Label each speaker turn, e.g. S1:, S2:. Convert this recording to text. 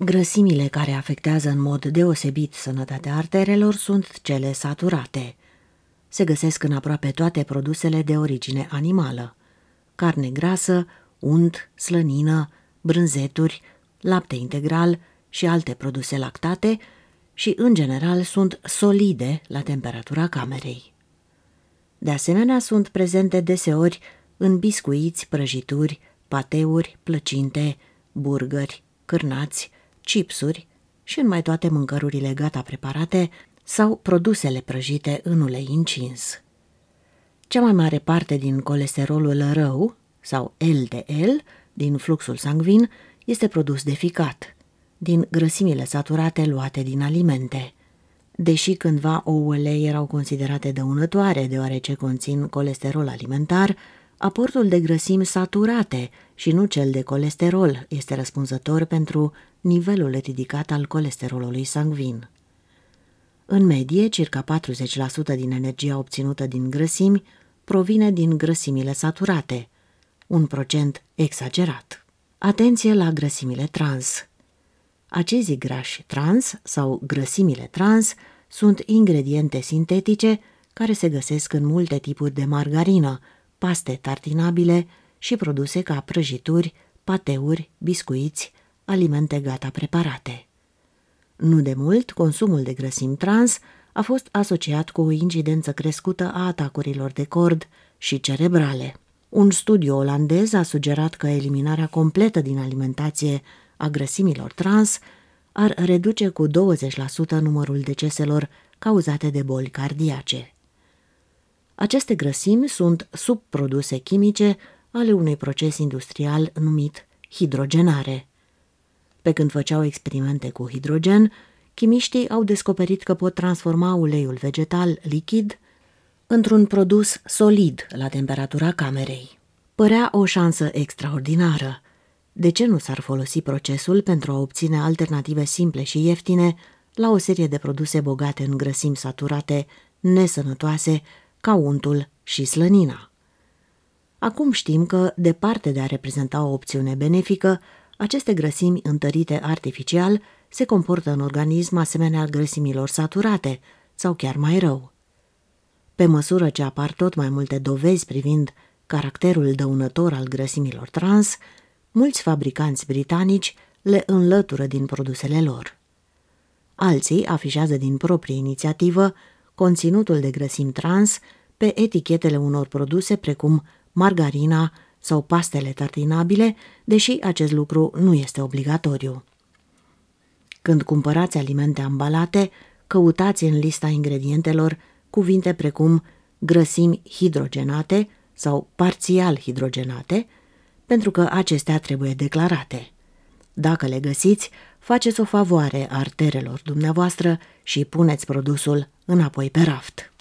S1: Grăsimile care afectează în mod deosebit sănătatea arterelor sunt cele saturate. Se găsesc în aproape toate produsele de origine animală. Carne grasă, unt, slănină, brânzeturi, lapte integral și alte produse lactate și, în general, sunt solide la temperatura camerei. De asemenea, sunt prezente deseori în biscuiți, prăjituri, pateuri, plăcinte, burgeri, cârnați, chipsuri și în mai toate mâncărurile gata preparate sau produsele prăjite în ulei incins. Cea mai mare parte din colesterolul rău, sau LDL, din fluxul sanguin, este produs de ficat, din grăsimile saturate luate din alimente. Deși cândva ouăle erau considerate dăunătoare deoarece conțin colesterol alimentar, aportul de grăsimi saturate și nu cel de colesterol este răspunzător pentru nivelul ridicat al colesterolului sanguin. În medie, circa 40% din energia obținută din grăsimi provine din grăsimile saturate, un procent exagerat. Atenție la grăsimile trans. Acezii grași trans sau grăsimile trans sunt ingrediente sintetice care se găsesc în multe tipuri de margarină, paste tartinabile și produse ca prăjituri, pateuri, biscuiți, alimente gata preparate. Nu de mult, consumul de grăsimi trans a fost asociat cu o incidență crescută a atacurilor de cord și cerebrale. Un studiu olandez a sugerat că eliminarea completă din alimentație a grăsimilor trans ar reduce cu 20% numărul deceselor cauzate de boli cardiace. Aceste grăsimi sunt subproduse chimice ale unui proces industrial numit hidrogenare. Pe când făceau experimente cu hidrogen, chimiștii au descoperit că pot transforma uleiul vegetal lichid într-un produs solid la temperatura camerei. Părea o șansă extraordinară. De ce nu s-ar folosi procesul pentru a obține alternative simple și ieftine la o serie de produse bogate în grăsimi saturate, nesănătoase, ca untul și slănina? Acum știm că, departe de a reprezenta o opțiune benefică, aceste grăsimi întărite artificial se comportă în organism asemenea grăsimilor saturate sau chiar mai rău. Pe măsură ce apar tot mai multe dovezi privind caracterul dăunător al grăsimilor trans, mulți fabricanți britanici le înlătură din produsele lor. Alții afișează din proprie inițiativă conținutul de grăsimi trans pe etichetele unor produse precum margarina sau pastele tartinabile, deși acest lucru nu este obligatoriu. Când cumpărați alimente ambalate, căutați în lista ingredientelor cuvinte precum grăsimi hidrogenate sau parțial hidrogenate, pentru că acestea trebuie declarate. Dacă le găsiți, faceți o favoare arterelor dumneavoastră și puneți produsul înapoi pe raft.